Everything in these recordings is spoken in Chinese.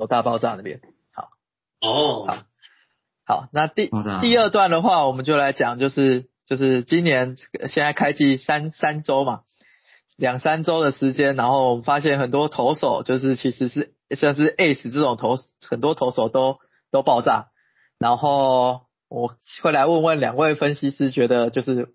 有大爆炸那边。好，哦，好好，那第第二段的话，我们就来讲，就是就是今年现在开季三三周嘛，两三周的时间，然后我们发现很多投手就是其实是像是 Ace 这种投很多投手都都爆炸，然后我会来问问两位分析师，觉得就是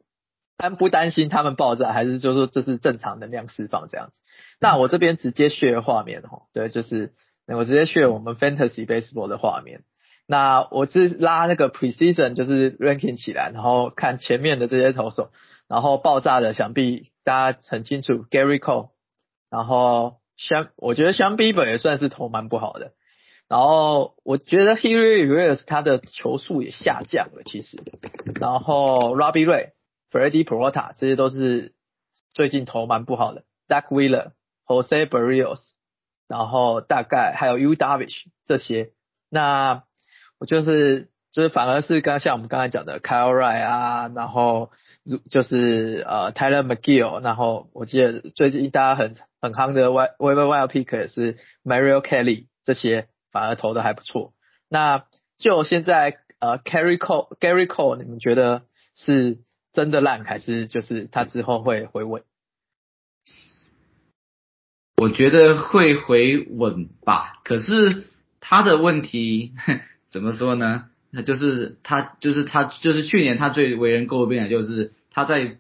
担不担心他们爆炸，还是就说这是正常能量释放这样子？那我这边直接 share 画面哈，对，就是我直接 share 我们 Fantasy Baseball 的画面。那我是拉那个 Precision 就是 ranking 起来，然后看前面的这些投手，然后爆炸的想必大家很清楚，Gary Cole，然后香，我觉得香 Bieber 也算是投蛮不好的，然后我觉得 h e r y Reyes 他的球速也下降了，其实，然后 Robbie Ray、Freddie Peralta 这些都是最近投蛮不好的，Zach Wheeler、Jose Barrios，然后大概还有 U Darvish 这些，那我就是就是反而是刚像我们刚才讲的 Kyrie 啊，然后如就是呃 Tyler McGill，然后我记得最近大家很很夯的 w e b e r Wild Pick 也是 Mario Kelly 这些反而投的还不错。那就现在呃 Gary Cole Gary Cole，你们觉得是真的烂，还是就是他之后会回稳？我觉得会回稳吧，可是他的问题 怎么说呢？那就是他，就是他，就是去年他最为人诟病的就是他在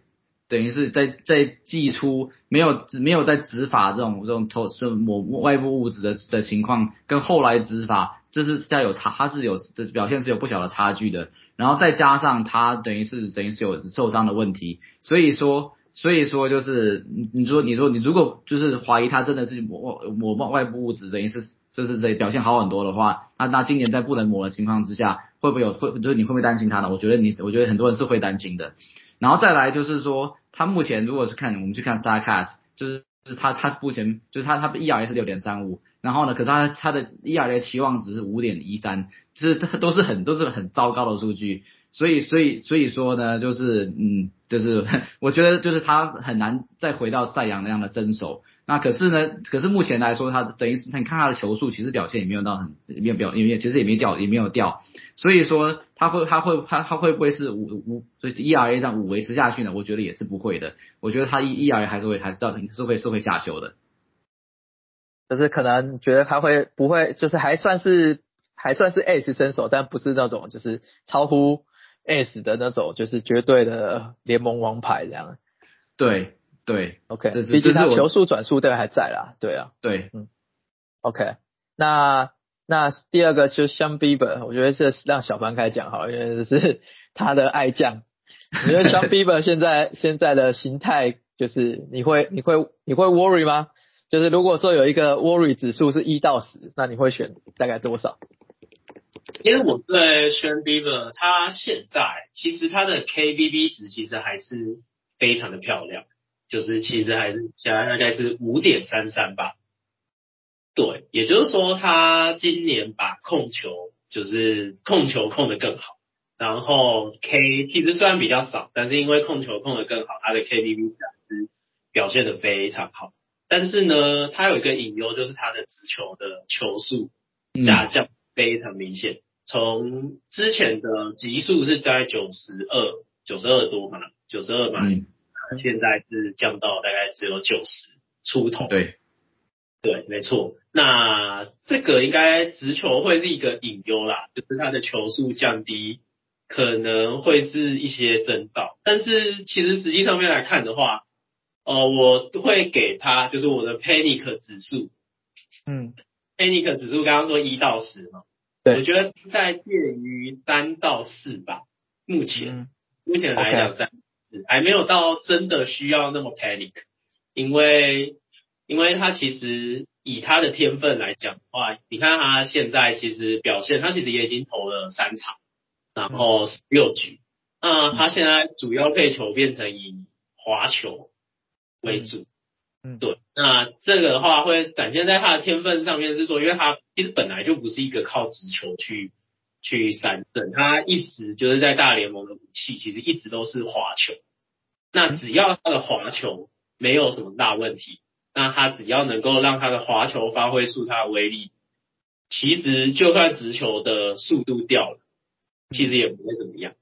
等于是在在寄出没有没有在执法这种这种投是某外部物质的的情况，跟后来执法这是在有差，他是有这表现是有不小的差距的。然后再加上他等于是等于是有受伤的问题，所以说。所以说就是你你说你说你如果就是怀疑他真的是抹抹外部物质，等于是就是这表现好很多的话，那那今年在不能抹的情况之下，会不会有会就是你会不会担心他呢？我觉得你我觉得很多人是会担心的。然后再来就是说，他目前如果是看我们去看 Starcast，就是就是他他目前就是他他的 ERA 是六点三五，然后呢，可是他他的 ERA 期望值是五点一三，就是这都是很都是很糟糕的数据。所以，所以，所以说呢，就是，嗯，就是我觉得就是他很难再回到赛扬那样的真手。那可是呢，可是目前来说，他等于是你看他的球速，其实表现也没有到很也没有表，因为其实也没掉，也没有掉。所以说他会，他会，他他会不会是五五，所以 ERA 这样五维持下去呢？我觉得也是不会的。我觉得他 E ERA 还是会还是到是会是会下修的。就是可能觉得他会不会就是还算是还算是 S 身手，但不是那种就是超乎。S 的那种就是绝对的联盟王牌这样，对对，OK，这是毕竟他球速转速都还在啦，对啊对，嗯，OK，那那第二个就是香 Bieber，我觉得是让小凡开讲好了，因为这是他的爱将。你觉得香 Bieber 现在现在的形态就是你会你会你会 worry 吗？就是如果说有一个 worry 指数是一到十，那你会选大概多少？因为我对 Sean Bieber 他现在其实他的 KBB 值其实还是非常的漂亮，就是其实还是现在大概是五点三三吧。对，也就是说他今年把控球就是控球控得更好，然后 K 其实虽然比较少，但是因为控球控得更好，他的 KBB 值还是表现得非常好。但是呢，他有一个隐忧，就是他的直球的球速下降非常明显。从之前的级数是在九十二、九十二多嘛，九十二嘛，嗯现在是降到大概只有九十出头。对，对，没错。那这个应该直球会是一个隐忧啦，就是它的球速降低，可能会是一些征兆。但是其实实际上面来看的话，呃，我会给他就是我的 panic 指数嗯，，panic 指数刚刚说一到十嘛，对。我觉得在介于三到四吧，目前。嗯。目前来讲三四还没有到真的需要那么 panic，因为因为他其实以他的天分来讲的话，你看他现在其实表现，他其实也已经投了三场，然后十六局，那他现在主要配球变成以滑球为主，嗯对，那这个的话会展现在他的天分上面，是说，因为他其实本来就不是一个靠直球去去三振，他一直就是在大联盟的武器，其实一直都是滑球。那只要他的滑球没有什么大问题，那他只要能够让他的滑球发挥出他的威力，其实就算直球的速度掉了，其实也不会怎么样。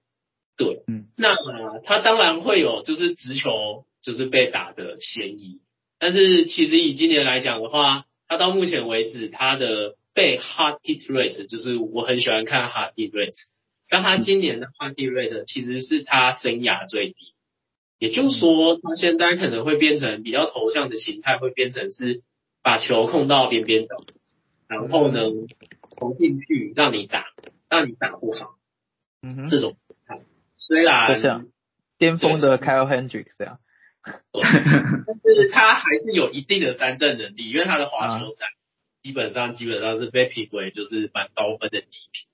对，嗯，那他当然会有就是直球就是被打的嫌疑，但是其实以今年来讲的话，他到目前为止他的被 hard hit rate 就是我很喜欢看 hard hit rate，但他今年的 hard hit rate 其实是他生涯最低，也就是说他现在可能会变成比较头像的形态，会变成是把球控到边边走，然后呢投进去让你打，让你打不好嗯哼，这种。虽然就像巅峰的 Kyle Hendricks 这样，但是他还是有一定的三振能力，因为他的滑球赛基本上基本上是被评为就是蛮高分的低品，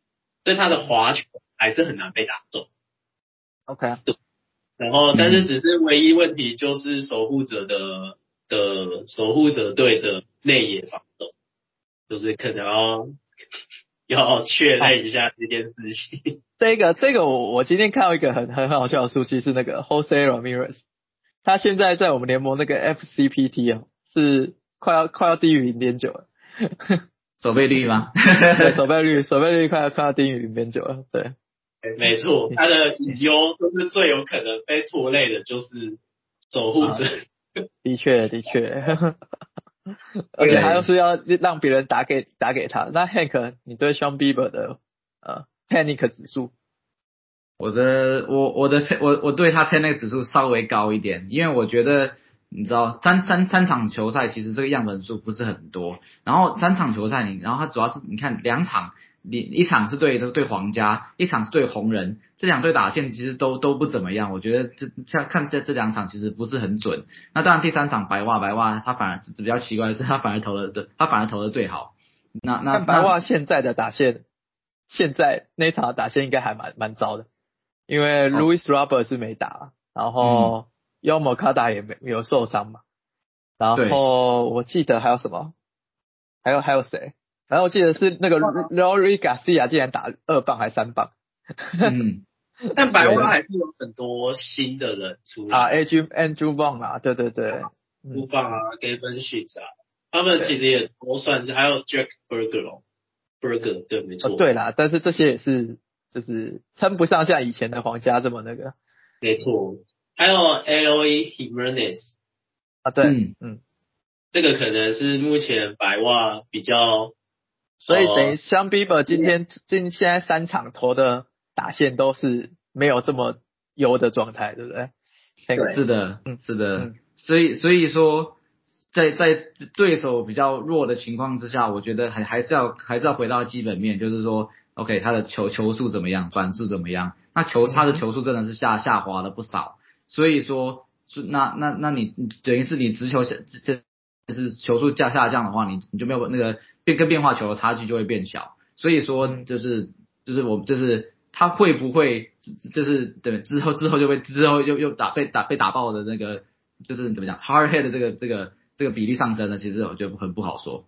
所以他的滑球还是很难被打中。OK，对然后，但是只是唯一问题就是守护者的的守护者队的内野防守，就是可能要要确认一下这件事情。这个这个我我今天看到一个很很好笑的数据是那个 Jose Ramirez，他现在在我们联盟那个 FCPT 啊是快要快要低于零点九了，守备率吗？对，守备率守备率快要快要低于零点九了，对，没错，他的隐忧就是最有可能被拖累的就是守护者。的确的确，而且他又是要让别人打给打给他。那 Hank，你对 Sean Bieber 的呃 Panic 指数？我的我我的我我对他 Panic 指数稍微高一点，因为我觉得你知道三三三场球赛其实这个样本数不是很多，然后三场球赛你然后他主要是你看两场。你一场是对这个对皇家，一场是对红人，这两队打线其实都都不怎么样。我觉得这像看这这两场其实不是很准。那当然第三场白袜白袜他反而是比较奇怪的是他反而投的他反而投的最好。那那白袜现在的打线，现在那一场的打线应该还蛮蛮糟的，因为 Louis Robert 是没打，然后 Yomo Kada 也没有受伤嘛。然后我记得还有什么？还有还有谁？然后我记得是那个 Rory Garcia 竟然打二棒还三棒，嗯，但白袜还是有很多新的人出来。啊，Andrew Andrew Bong 啊，对对对，布棒啊，Gavin Sheets 啊，他们其实也都算是，还有 Jack Burger 哦，Burger 对没错、哦，对啦，但是这些也是就是称不上像以前的皇家这么那个，没错，还有 L.E. Jimenez 啊，对，嗯嗯，这个可能是目前白袜比较。所以等于像 Bieber 今天今现在三场投的打线都是没有这么优的状态，对不对？对，是的，嗯是的。嗯所以所以说，在在对手比较弱的情况之下，我觉得还还是要还是要回到基本面，就是说，OK，他的球球速怎么样，转速怎么样？那球他的球速真的是下下滑了不少。所以说，是那那那你等于是你直球下这。是球速下下降的话，你你就没有那个变跟变化球的差距就会变小，所以说就是就是我就是他会不会就是对之后之后就被之后又又打被打被打爆的那个就是怎么讲 hard head 的这个这个这个比例上升呢？其实我觉得很不好说。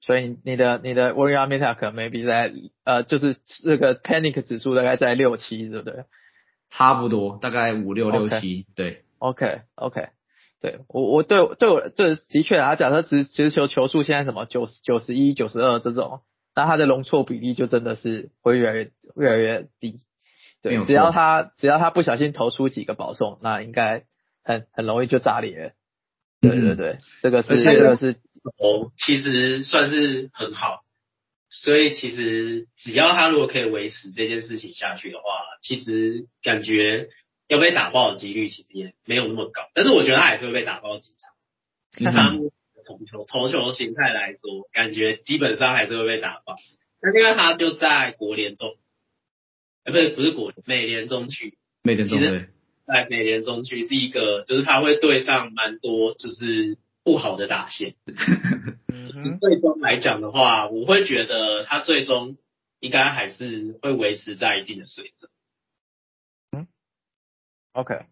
所以你的你的 Warrior m e t a 可能 maybe 在呃就是这个 Panic 指数大概在六七，对不对？差不多，大概五六六七，对。OK OK。对我我对对我这的确啊，假设直其实球球速现在什么九十九十一九十二这种，那它的容错比例就真的是会越来越越来越低。对，只要他只要他不小心投出几个保送，那应该很很容易就炸裂了。对对对，这个是这个是哦，其实算是很好。所以其实只要他如果可以维持这件事情下去的话，其实感觉。要被打爆的几率其实也没有那么高，但是我觉得他还是会被打爆几场。他投球投球形态来说，感觉基本上还是会被打爆。那另外他就在国联中，呃，不是不是国联，美联中区。美联中对，在美联中区是一个，就是他会对上蛮多就是不好的打线。嗯最终来讲的话，我会觉得他最终应该还是会维持在一定的水准。OK，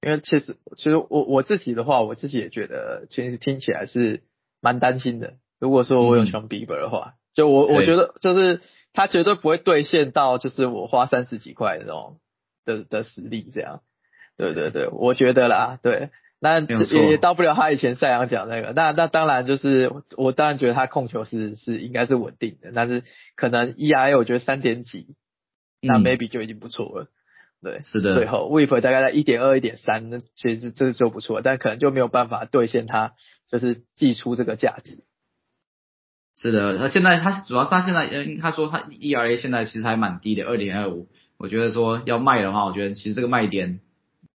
因为其实其实我我自己的话，我自己也觉得其实听起来是蛮担心的。如果说我有熊 Bieber 的话，嗯、就我我觉得就是他绝对不会兑现到就是我花三十几块那种的的实力这样。对对对，我觉得啦，对。那没有错也到不了他以前赛扬奖那个。那那当然就是我我当然觉得他控球是是应该是稳定的，但是可能 ERA 我觉得三点几，那嗯 maybe 就已经不错了。对，是的最后 WIP 大概在一点二、一点三，那其实这就不错，但可能就没有办法兑现它就是寄出这个价值。是的，他现在他主要是他现在，嗯，他说他 ERA 现在其实还蛮低的，二点二五。我觉得说要卖的话，我觉得其实这个卖点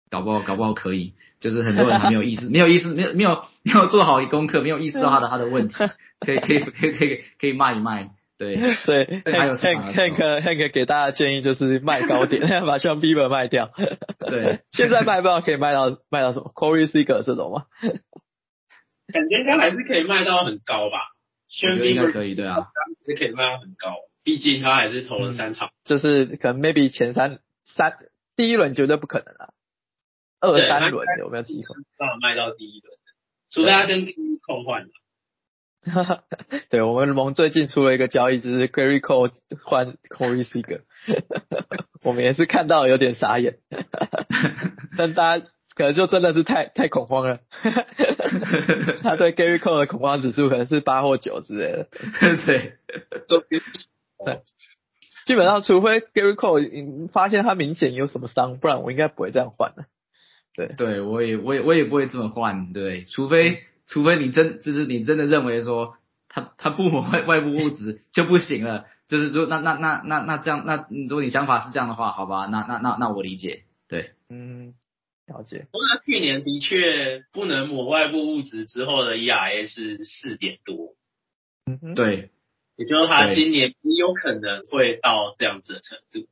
搞不好搞不好可以，就是很多人还 没有意识，没有意识，没有没有没有做好功课，没有意识到他的他的问题，可以可以可以可以可以卖一卖，对，所 Hank Hank Hank 给大家建议就是卖高点，把像 Bieber 卖掉。对，现在卖不知道可以卖到卖到什么 Corey Seager 这种吗？感觉应该还是可以卖到很高吧。应该 Bieber 可以，对啊，是可以卖到很高，毕竟他还是投了三场。就是可能 maybe 前三三第一轮绝对不可能啊，二三轮有没有机会？办法卖到第一轮，除非他跟 K 控换。对我们盟最近出了一个交易，就是 Gary Cole 换 Corey Seager，我们也是看到有点傻眼，但大家可能就真的是太太恐慌了，他对 Gary Cole 的恐慌指数可能是八或九之类的。对，对基本上，除非 Gary Cole 你发现他明显有什么伤，不然我应该不会这样换的。对，对我也我也我也不会这么换，对，除非除非你真就是你真的认为说他他不抹外外部物质就不行了，就是说那那那那那这样那如果你想法是这样的话，好吧，那那那那我理解，对，嗯，了解。不过他去年的确不能抹外部物质之后的 ERA 是四点多，嗯哼，对，也就是他今年也有可能会到这样子的程度。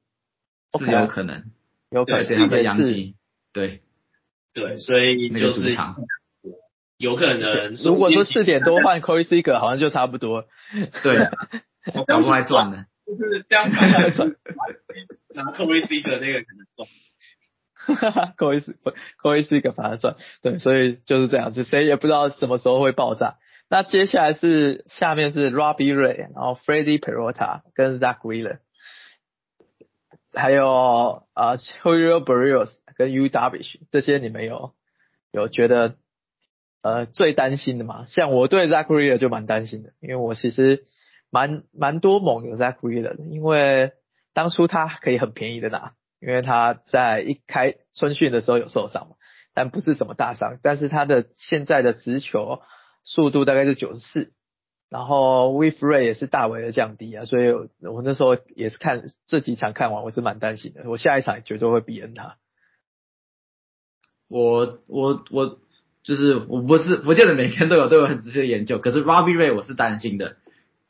是有可能，有可能而且他在是洋基，对，对，所以那个就是主场，有可能。如果说四点多换 Corey Seager，好像就差不多。对，搞不好还赚呢，就是这样看来是拿 Corey Seager 那个可能赚。Corey Corey Seager 反而赚，对，所以就是这样子，谁也不知道什么时候会爆炸。那接下来是下面是 Robbie Ray，然后 Freddie Peralta 跟 Zach Wheeler，还有呃 Julio Barrios 跟 UW 这些你们有有觉得呃最担心的吗？像我对 Zach Wheeler 就蛮担心的，因为我其实蛮蛮多猛有 Zach Wheeler 的，因为当初他可以很便宜的拿，因为他在一开春训的时候有受伤嘛，但不是什么大伤，但是他的现在的直球速度大概是九十四，然后 w e f r a y 也是大为的降低啊，所以我那时候也是看这几场看完，我是蛮担心的，我下一场绝对会比恩他。我我我就是我不是不见得每天都有都有很仔细的研究，可是 Robbie Ray 我是担心的，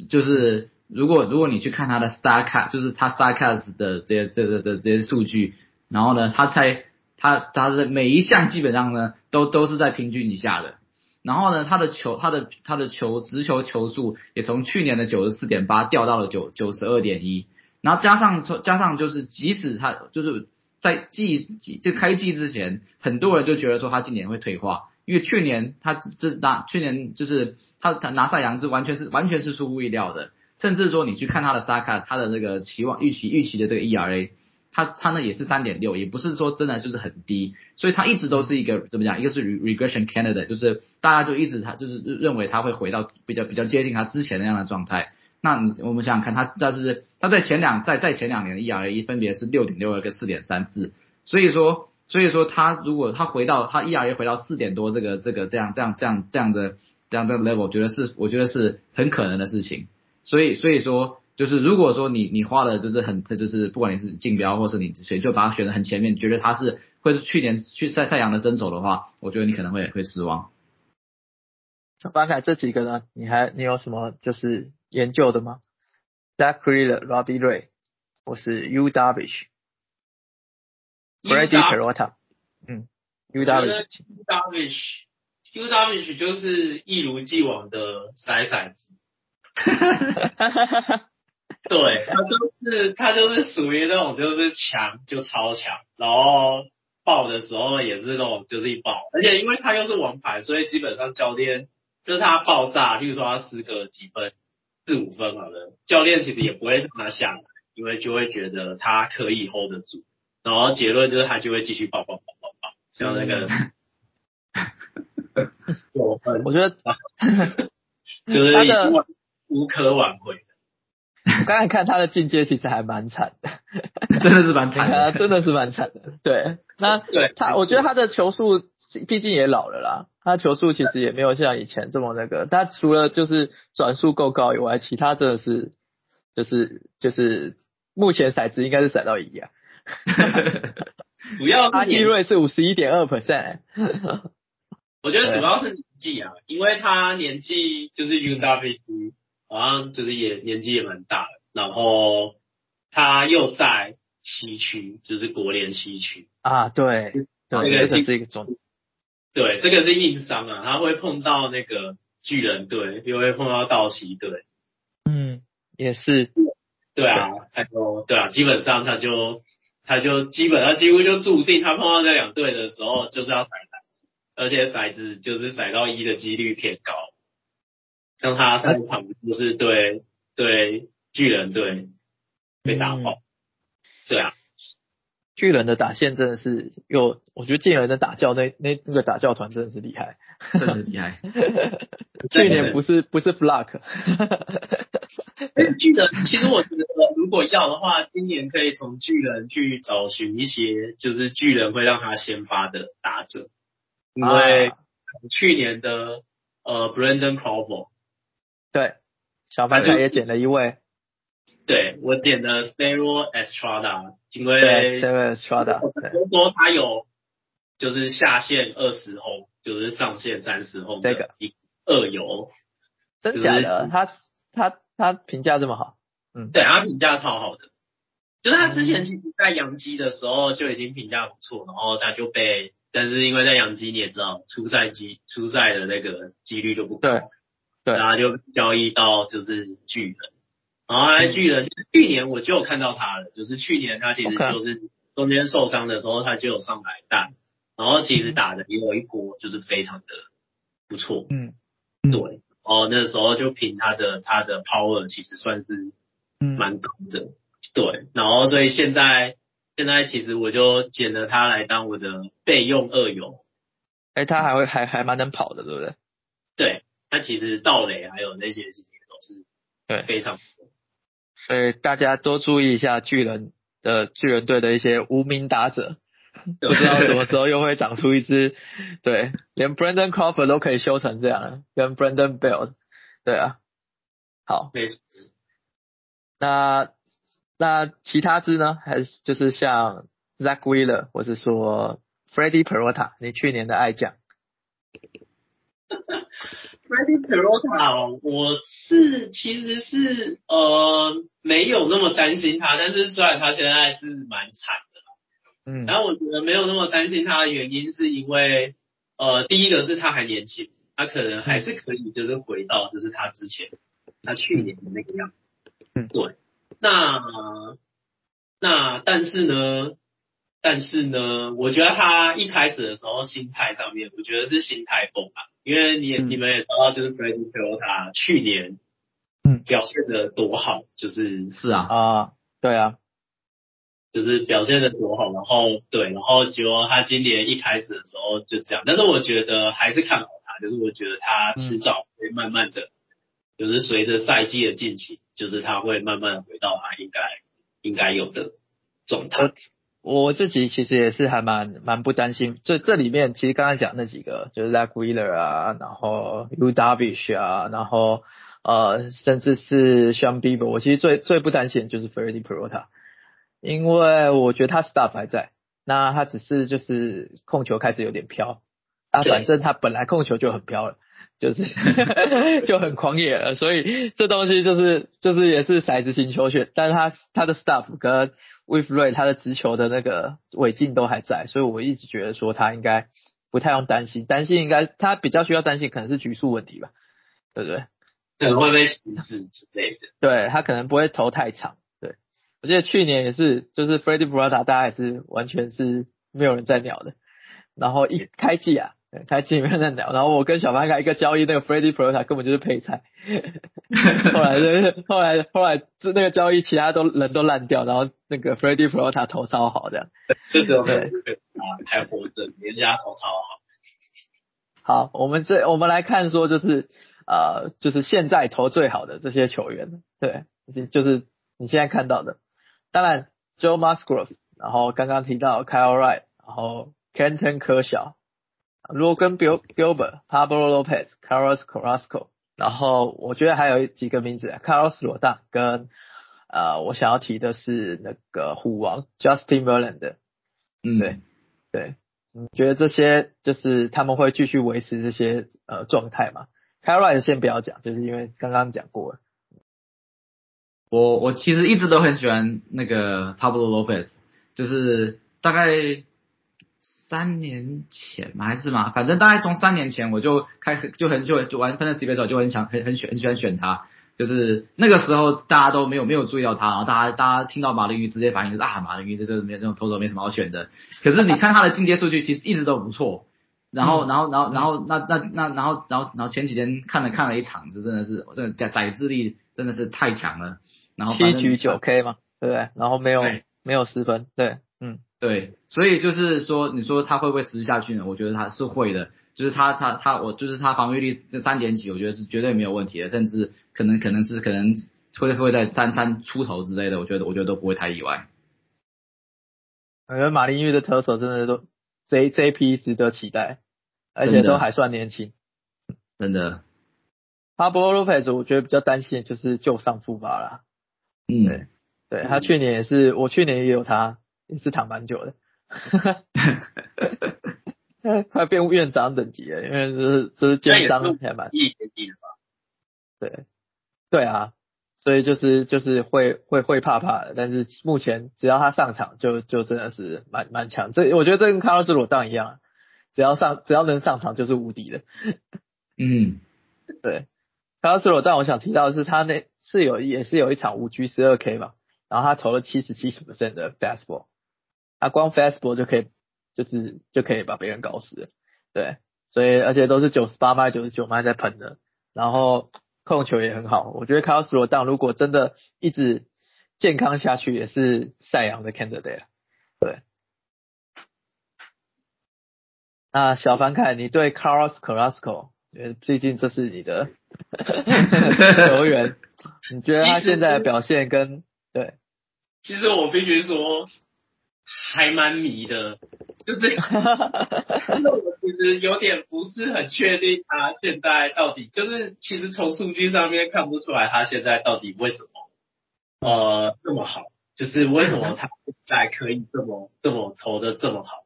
就是如果如果你去看他的 Star Cat，就是他 Star Cats 的这些这这这这些数据，然后呢，他在他他的每一项基本上呢都都是在平均以下的，然后呢，他的球他的他的球直球球速也从去年的九十四点八掉到了九九十二点一，然后加上加上就是即使他就是在季季就开季之前，很多人就觉得说他今年会退化，因为去年他是拿去年就是他他拿赛扬是完全是完全是出乎意料的，甚至说你去看他的 Saka 他的那个期望预期预期的这个 ERA。他他呢也是三点六，也不是说真的就是很低，所以他一直都是一个怎么讲？一个是 regression candidate，就是大家就一直他就是认为他会回到比较比较接近他之前那样的状态。那你我们想想看，他但是他在前两在在前两年的 ERA 分别是六点六二跟四点三四，所以说所以说他如果他回到他 ERA 回到四点多这个这个这样这样这样这样的这样的 level，我觉得是我觉得是很可能的事情。所以所以说。就是如果说你你花的就是很就是不管你是竞标或是你选就把它选的很前面，觉得他是会是去年去赛赛扬的身手的话，我觉得你可能会会失望。巴凯这几个呢，你还你有什么就是研究的吗？Zach Wheeler、Robbie Ray，或是 U Darvish、Freddie Peralta，嗯，U Darvish。U Darvish 就是一如既往的甩骰子。对他就是他就是属于那种就是强就超强，然后爆的时候也是那种就是一爆，而且因为他又是王牌，所以基本上教练就是他爆炸，例如说他失个几分四五分好了，教练其实也不会让他下来，因为就会觉得他可以 hold 得住，然后结论就是他就会继续爆爆爆爆爆，像那个 九分，我觉得 就是无可挽回的。我 刚才看他的进阶其实还蛮惨的，真的是蛮惨的。真的是蛮惨的。对，那对他我觉得他的球速毕竟也老了啦，他球速其实也没有像以前这么那个。他除了就是转速够高以外，其他真的是就是就是目前骰子应该是骰到一啊。主要阿伊是年，瑞是五十一点二 percent，我觉得主要是年纪啊，因为他年纪就是 UWC，好像就是也年纪也蛮大了，然后他又在西区，就是国联西区，啊，对这对，这个个进是一个重点。对，这个是硬伤啊，他会碰到那个巨人队，又会碰到道奇队，嗯，也是，对啊，他就对啊，基本上他就他就基本上几乎就注定他碰到这两队的时候就是要而且骰子就是骰到一的几率偏高，像他上场就是对对巨人队被打爆，对啊，巨人的打线真的是有，我觉得巨人的打教那那那个打教团真的是厉害。真的厉害。去年不是不是 Flock，巨人其实我觉得如果要的话，今年可以从巨人去找寻一些就是巨人会让他先发的打者，因为啊去年的呃 Brandon Crawford。对，小番茄也捡了一位，对我点的 s t e r o Estrada，因为 s e v e Strada，对。都说他有就是下线二十轰，就是上线三十轰这个。一二游，真假的？他他他评价这么好，嗯，对他评价超好的，就是他之前其实在洋基的时候就已经评价不错，然后他就被，但是因为在养鸡你也知道，出赛机出赛的那个几率就不高，对对。然后就交易到就是巨人，然后他巨人、去年我就有看到他了，就是去年他其实就是中间受伤的时候他就有上来打，然后其实打的也有一波就是非常的不错，嗯。对，哦那时候就凭他的他的 power 其实算是嗯，蛮高的，对，然后所以现在现在其实我就捡了他来当我的备用二游，哎，他还会还还蛮能跑的，对不对？对，他其实盗垒还有那些其实也都是对，非常所以大家多注意一下巨人的巨人队的一些无名打者，不知道什么时候又会长出一支，对，连 Brandon Crawford 都可以修成这样了，跟 Brandon Bell，对啊，好。那那其他支呢？还是就是像 Zach Wheeler，或是说 Freddie Peralta，你去年的爱将，Freddie Peralta，哦我是其实是呃没有那么担心他，但是虽然他现在是蛮惨的，嗯。然后我觉得没有那么担心他的原因是因为呃第一个是他还年轻，他可能还是可以就是回到就是他之前他去年的那个样子，嗯。对，那那但是呢。但是呢，我觉得他一开始的时候心态上面，我觉得是心态崩啊，因为你也、嗯。你们也知道，就是 Freddie Peralta 去年嗯。表现的多好，就是是啊，啊，对啊，就是表现的多好，然后对，然后结果他今年一开始的时候就这样，但是我觉得还是看好他，就是我觉得他迟早会慢慢的，就是随着赛季的进行，就是他会慢慢的回到他应该应该有的状态。我自己其实也是还蛮蛮不担心，这这里面其实刚才讲那几个，就是 Zach Wheeler 啊，然后 U Darvish 啊，然后呃，甚至是 Sean Bieber，我其实最最不担心的就是 Freddie Peralta，因为我觉得他 stuff 还在，那他只是就是控球开始有点飘，啊，反正他本来控球就很飘了。就是 就很狂野了，所以这东西就是就是也是骰子型球选，但是他他的 stuff 跟 With Ray 他的直球的那个尾劲都还在，所以我一直觉得说他应该不太用担心，担心应该他比较需要担心可能是局数问题吧，对不对？可能会被限制之类的。对他可能不会投太长，对我记得去年也是，就是 Freddie Peralta 大家也是完全是没有人在鸟的，然后一开季啊。对开季没有人在聊，然后我跟小潘开一个交易，那个 Freddie Peralta 根本就是配菜，后来就是 后来后来就那个交易，其他都人都烂掉，然后那个 Freddie Peralta 投超好这样，就只有对。啊还活着，人家投超好。好，我们这我们来看说就是呃就是现在投最好的这些球员，对，就是你现在看到的，当然 Joe Musgrove，然后刚刚提到 Kyle Wright，然后 Kenton 科小，如果跟 Bill Gilbert、Pablo Lopez、Carlos Carrasco，然后我觉得还有几个名字，Carlos 罗大跟呃我想要提的是那个虎王 Justin Verlander，嗯，对对。你觉得这些就是他们会继续维持这些呃状态吗 c a r o l 先不要讲，就是因为刚刚讲过了。我我其实一直都很喜欢那个 Pablo Lopez，就是大概三年前嘛还是嘛，反正大概从三年前我就开始就很就就玩 Fantasy Baseball 就很想很很喜很喜欢选他。就是那个时候大家都没有没有注意到他，然后大家大家听到马林鱼直接反应就是啊马林鱼这这没这种投手没什么好选的。可是你看他的进阶数据其实一直都不错。然后然后然后然后那那那然后然后然后前几天看了看了一场，是真的是真的载载智力真的是太强了。然后七局九 K 嘛，对不对？然后没有没有失分，对，嗯对，所以就是说你说他会不会持续下去呢？我觉得他是会的。就是他他他我就是他防御力这三点几，我觉得是绝对没有问题的，甚至可能可能是可能会会在三三出头之类的，我觉得我觉得都不会太意外。我觉得马林鱼的投手真的都这这一批值得期待，而且都还算年轻，真的。帕波罗佩斯我觉得比较担心就是旧伤复发了，嗯，对，对他去年也是，我去年也有他，也是躺蛮久的。快变院长等级了，因为这是这是肩伤还蛮一年级的吧？对，对啊，所以就是就是会会会怕怕的，但是目前只要他上场，就就真的是蛮蛮强。这我觉得这跟卡洛斯罗当一样，只要上只要能上场就是无敌的。嗯，对，卡洛斯罗当我想提到的是他那是有也是有一场五局十二 K 嘛，然后他投了七十七十 percent 的 fastball，他光 fastball 就可以。就是就可以把别人搞死，对，所以而且都是九十八迈、九十九迈在喷的，然后控球也很好。我觉得卡洛斯罗当如果真的一直健康下去，也是赛扬的 candidate。对，那小凡凯，你对 Carlos Carrasco，因为最近这是你的 球员，你觉得他现在的表现跟对？其实我必须说。还蛮迷的，就是，因为我其实有点不是很确定他现在到底，就是其实从数据上面看不出来他现在到底为什么呃这么好，就是为什么他现在可以这么这么投的这么好，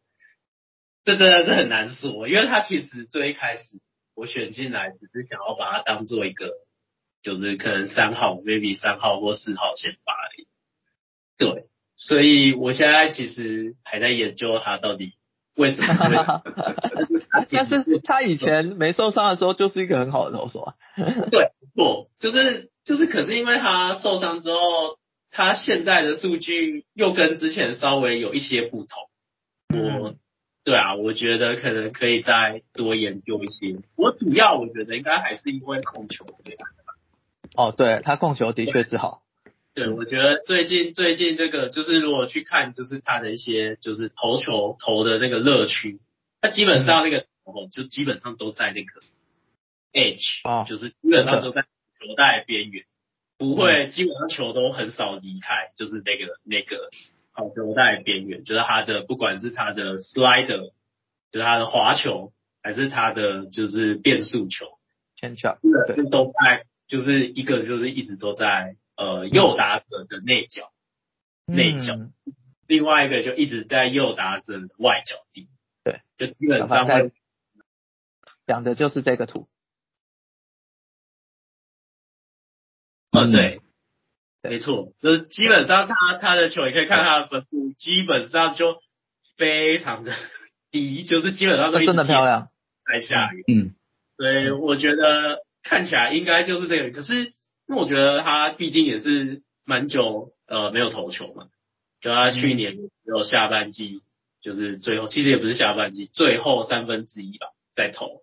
这真的是很难说，因为他其实最一开始我选进来只是想要把他当做一个，就是可能三号 maybe 三号或四号先发而已，对。所以我现在其实还在研究他到底为什么。但是他以前没受伤的时候就是一个很好的投手啊。对，不，就是就是，可是因为他受伤之后，他现在的数据又跟之前稍微有一些不同。我，对啊，我觉得可能可以再多研究一些。我主要我觉得应该还是因为控球这样的吧。哦，对他控球的确是好。对，我觉得最近最近这个就是如果去看，就是他的一些就是投球投的那个乐趣，他基本上那个哦，就基本上都在那个 edge，就是基本上都在球带边缘，不会基本上球都很少离开，就是那个那个好球带边缘，就是他的不管是他的 slider，就是他的滑球，还是他的就是变速球，牵桥，对，都在，就是一个就是一直都在。呃，右打者的内角，内角，另外一个就一直在右打者的外角地，对，就基本上会讲的就是这个图。嗯，对，没错，就是基本上他他的球，你可以看他的分布，基本上就非常的低，就是基本上都真的漂亮，在下雨，嗯，所以我觉得看起来应该就是这个，可是。因为我觉得他毕竟也是蛮久呃没有投球嘛，就他去年只有下半季就是最后，其实也不是下半季，最后三分之一吧在投，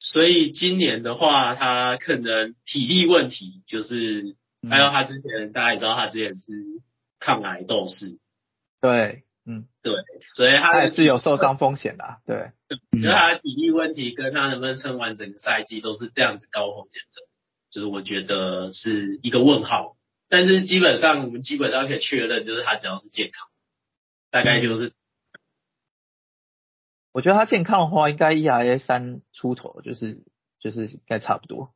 所以今年的话他可能体力问题就是还有他之前大家也知道他之前是抗癌斗士，对嗯，对所以他他也是有受伤风险的啊，对，嗯因为他的体力问题跟他能不能撑完整个赛季都是这样子高风险的，就是我觉得是一个问号。但是基本上我们基本上可以确认，就是他只要是健康，大概就是我觉得他健康的话，应该 ERA 三出头，就是就是应该差不多。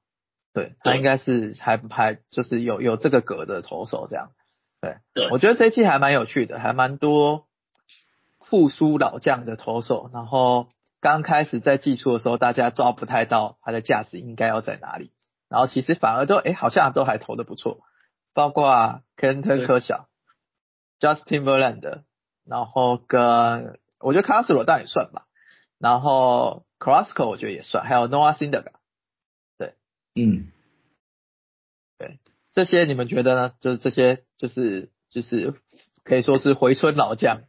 对他应该是还还就是有有这个格的投手这样。对，对我觉得这一季还蛮有趣的，还蛮多复苏老将的投手。然后刚开始在季初的时候，大家抓不太到他的价值应该要在哪里，然后其实反而都哎好像都还投的不错，包括 Kenton 科小、Justin Verlander，然后跟我觉得 Castro 当然也算吧。然后 Carrasco 我觉得也算，还有 Noah Syndergaard 嗯，这些，你们觉得呢？就是这些，就是就是可以说是回春老将，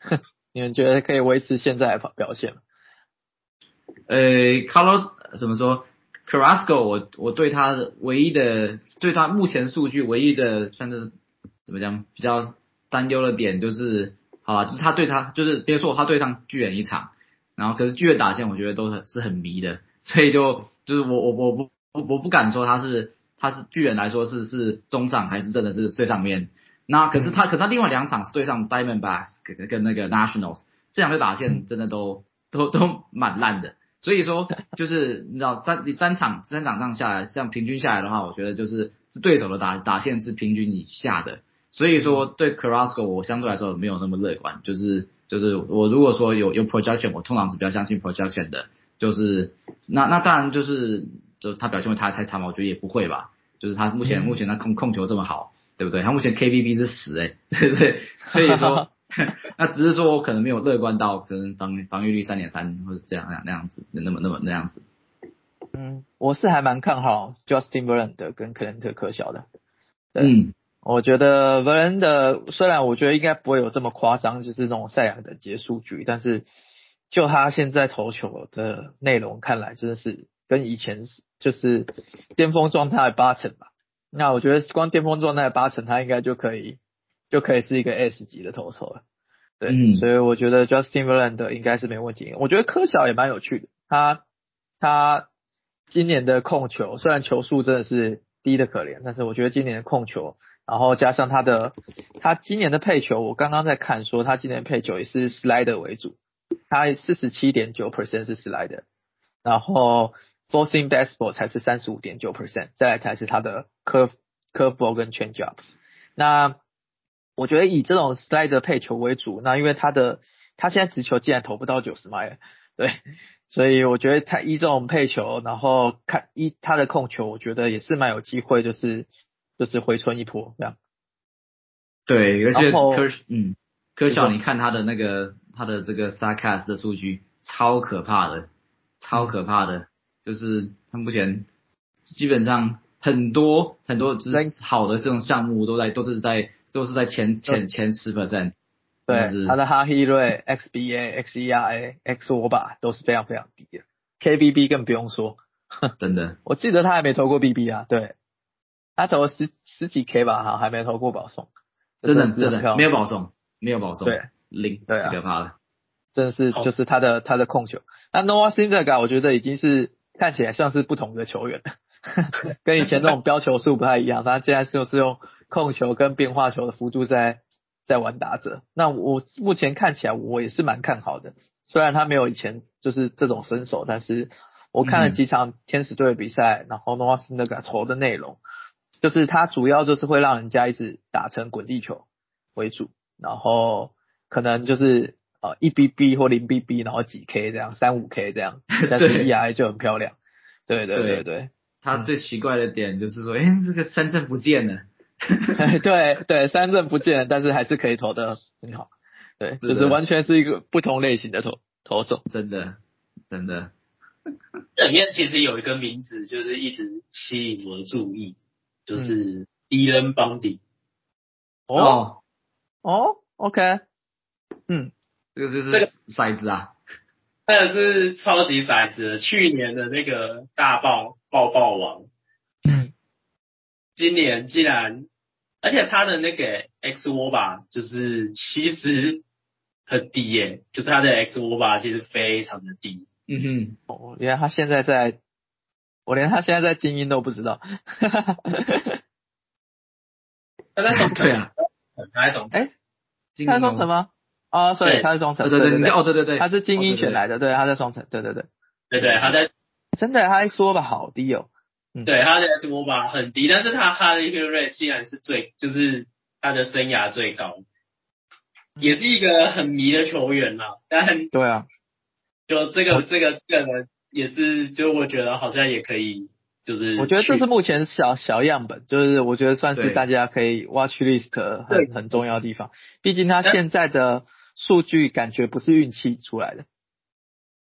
你们觉得可以维持现在的表表现吗？呃，Carlos 怎么说？Carrasco，我我对他的唯一的，对他目前数据唯一的算是怎么讲比较担忧的点就是，好吧，就是他对他就是别说他对上巨人一场，然后可是巨人打线我觉得都很是很迷的，所以就就是我我我不我我不敢说他是他是巨人来说是是中上还是真的是最上面。那可是他，可是他另外两场是对上 Diamondbacks 跟跟那个 Nationals，这两队打线真的都都都蛮烂的。所以说，就是你知道三三场三场上下来，这样平均下来的话，我觉得就是是对手的打打线是平均以下的。所以说对 Carrasco 我相对来说没有那么乐观，就是就是我如果说有有 projection，我通常是比较相信 projection 的，就是那那当然就是就他表现会太太差嘛？我觉得也不会吧，就是他目前、嗯目前他控控球这么好，对不对？他目前 KBB 是十哎、对不对？所以说 那只是说我可能没有乐观到可能防防御率三点三或者这样那样那样子那么那么那样子。嗯，我是还蛮看好 Justin Verlander 跟克伦特科小的。嗯我觉得 Verlander 虽然我觉得应该不会有这么夸张，就是那种赛亚的结束局，但是就他现在投球的内容看来，真的是跟以前就是巅峰状态的八成吧。那我觉得光巅峰状态的八成，他应该就可以就可以是一个 S 级的投手了。对，嗯所以我觉得 Justin Verlander 应该是没问题。我觉得科小也蛮有趣的，他他今年的控球虽然球速真的是低的可怜，但是我觉得今年的控球，然后加上他的他今年的配球，我刚刚在看说他今年配球也是 slider 为主，他四十七点九 percent 是 slider，然后 forsing baseball 才是三十五点九 percent，再来才是他的 curve curveball 跟 change up。那我觉得以这种 slider 配球为主，那因为他的他现在直球竟然投不到九十迈，对，所以我觉得他依这种配球，然后看依他的控球，我觉得也是蛮有机会，就是就是回春一波这样。对，而且科嗯科小，你看他的那个他的这个 Starcast 的数据超可怕的，超可怕的，就是他目前基本上很多很多就是人好的这种项目都在都是在都是在前前前十 percent，对，他的哈希瑞、XBA、XERA、X 我吧都是非常非常低的，KBB 更不用说。真的。我记得他还没投过 BB 啊，对，他投了十十几 K 吧，哈，还没投过保送，真的真的没有保送，没有保送，对。零，对啊。太可怕了，真的是就是他的他的控球。那 Noah Syndergaard 我觉得已经是看起来像是不同的球员了，跟以前那种标球数不太一样。他现在就是用控球跟变化球的幅度在在玩打者。那我目前看起来我也是蛮看好的，虽然他没有以前就是这种身手，但是我看了嗯。几场天使队的比赛，然后 Noah Syndergaard 投的内容，就是他主要就是会让人家一直打成滚地球为主，然后可能就是呃一 BB 或零 BB，然后几 K 这样，三五 K 这样，但是对。EI 就很漂亮。对对对对。对。他最奇怪的点就是说，哎，这个三振不见了，对对，三振不见，但是还是可以投的很好。对，就是完全是一个不同类型的投投手。真的真的，这里面其实有一个名字，就是一直吸引我的注意，就是伊恩邦迪。哦哦，哦，OK，嗯，这个就是这个骰子啊，那个是超级骰子，去年的那个大爆爆爆王，嗯今年竟然，而且他的那个 X 窝吧，就是其实很低耶，就是他的 X 窝吧其实非常的低。嗯哼，哦，原来他现在在，我连他现在在精英都不知道。他在 双对啊，他在松哎，精他在双城吗？啊，所以对。他是双城，对对对，哦对对对，他是精英哦选来的，对，他在双城，对对对，对对，他在真的，他 X 吧好低哦。对他的五八很低，但是他他的 hit rate 竟然是最，就是他的生涯最高，也是一个很迷的球员啦。但对啊，就这个这个这个人也是，就我觉得好像也可以，就是我觉得这是目前小小样本，就是我觉得算是大家可以 watch list 很很重要的地方。毕竟他现在的数据感觉不是运气出来的。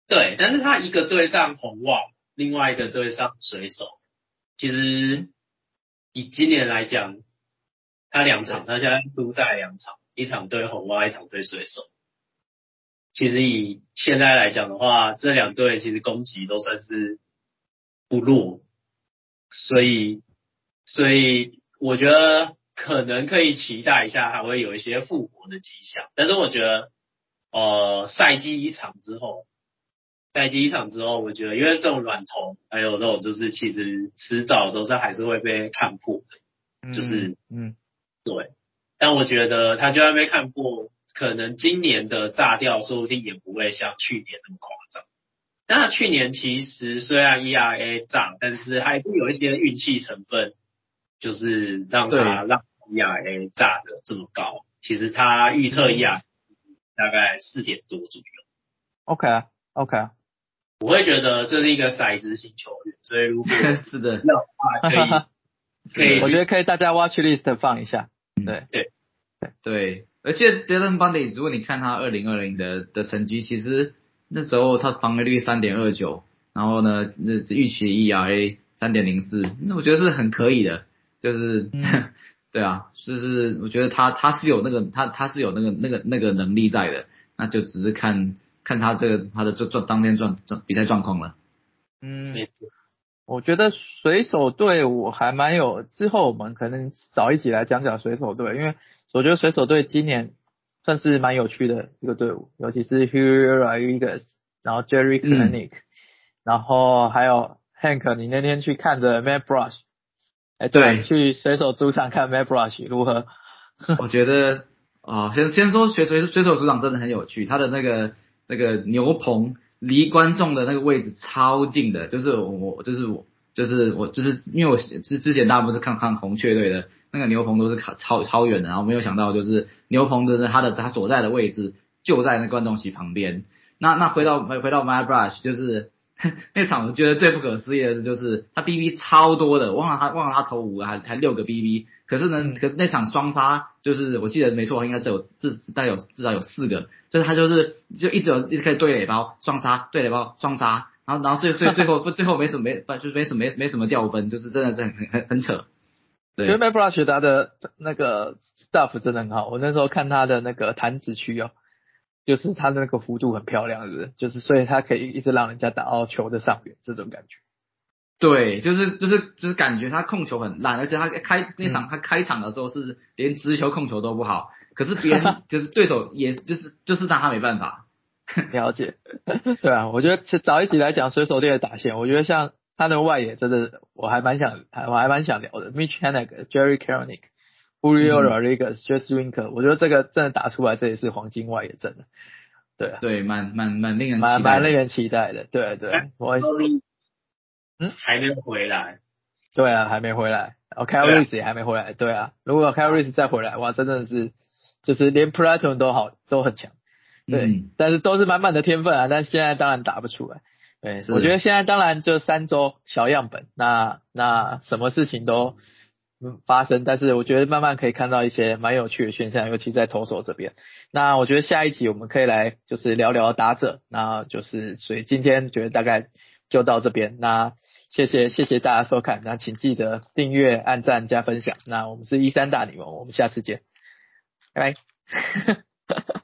对，但是他一个对上红袜，另外一个对上水手，其实以今年来讲，他两场，他现在都带两场，一场对红袜，一场对水手。其实以现在来讲的话，这两队其实攻击都算是不弱，所以所以我觉得可能可以期待一下，还会有一些复活的迹象。但是我觉得，呃，赛季一场之后，赛季一场之后，我觉得因为这种软头，还有那种就是其实迟早都是还是会被看破的，就是嗯，对。但我觉得他就算被看破，可能今年的炸掉说不定也不会像去年那么夸张。那去年其实虽然 ERA 炸，但是还是有一些运气成分，就是让对他让 ERA 炸的这么高。其实他预测 ERA 大概四点多左右。OK 啊，OK 啊，我会觉得这是一个骰子型球员，所以如果 是的，话，可以 可以我觉得可以大家 watch list 放一下。对，对，而且 Dylan Bundy，如果你看他二零二零的的成绩，其实那时候他防御率三点二九，然后呢，那预期 ERA 三点零四，那我觉得是很可以的，就是，嗯对啊，就是我觉得他他是有那个他他是有那个那个那个能力在的，那就只是看看他这个他的这状当天状状比赛状况了。嗯没，错我觉得水手队我还蛮有，之后我们可能早一起来讲讲水手队，因为我觉得水手队今年算是蛮有趣的一个队伍，尤其是 Hugh Rodriguez，然后 Jerry 嗯 Clinic，、然后还有 Hank，你那天去看的 Matt Brush，哎，对去水手主场看 Matt Brush 如何？我觉得啊、先先说水水水手组长真的很有趣，他的那个那个牛棚离观众的那个位置超近的，就是我就是我就是我就是因为我之之前大部分是看看红雀队的那个牛棚都是超超远的，然后没有想到就是牛棚的他的他所在的位置就在那观众席旁边。那那回到回回到 My Brush 就是。那场我觉得最不可思议的是，就是他 BB 超多的，忘了他忘了他投五个还还六个 BB，可是呢，嗯。可是那场双杀就是我记得没错，应该是有至大概有至少有四个，就是他就是就一直有一直可以对垒包双杀对垒包双杀，然后然后最最最后最后没什么没就是没什么没没什么掉分，就是真的是很很很很扯。对。觉得 Matt Brush 他的那个 stuff 真的很好，我那时候看他的那个弹指区哦，就是他的那个幅度很漂亮，是？就是所以他可以一直让人家打到球的上缘，这种感觉。对，就是就是就是感觉他控球很烂，而且他开那场他开场的时候是连直球控球都不好，可是别人 就是对手也就是就是拿他没办法。了解，对啊，我觉得是早一起来讲水手队的打线，我觉得像他的外野真的我还蛮想，还我还蛮想聊的，Mitch Hanick、Jerry Kelenic、Julio 嗯 Rodriguez、Jesse Winker，我觉得这个真的打出来，这也是黄金外野阵的，对啊，对，蛮蛮蛮令人蛮期。蛮令人期待的，对对，我嗯还没回来，对啊，还没回来。哦 l 对 e 啊 Reese 也还没回来。对啊，如果 k y l e Reese 再回来，哇，真的是就是连 Platon 都好都很强。对，嗯但是都是满满的天分啊，但现在当然打不出来。对，是我觉得现在当然就三周小样本，那那什么事情都嗯发生，但是我觉得慢慢可以看到一些蛮有趣的现象，尤其在投手这边。那我觉得下一集我们可以来就是聊聊打者，那就是所以今天觉得大概就到这边。那谢谢谢谢大家收看，那请记得订阅、按赞、加分享。那我们是一三大女王，我们下次见，拜拜。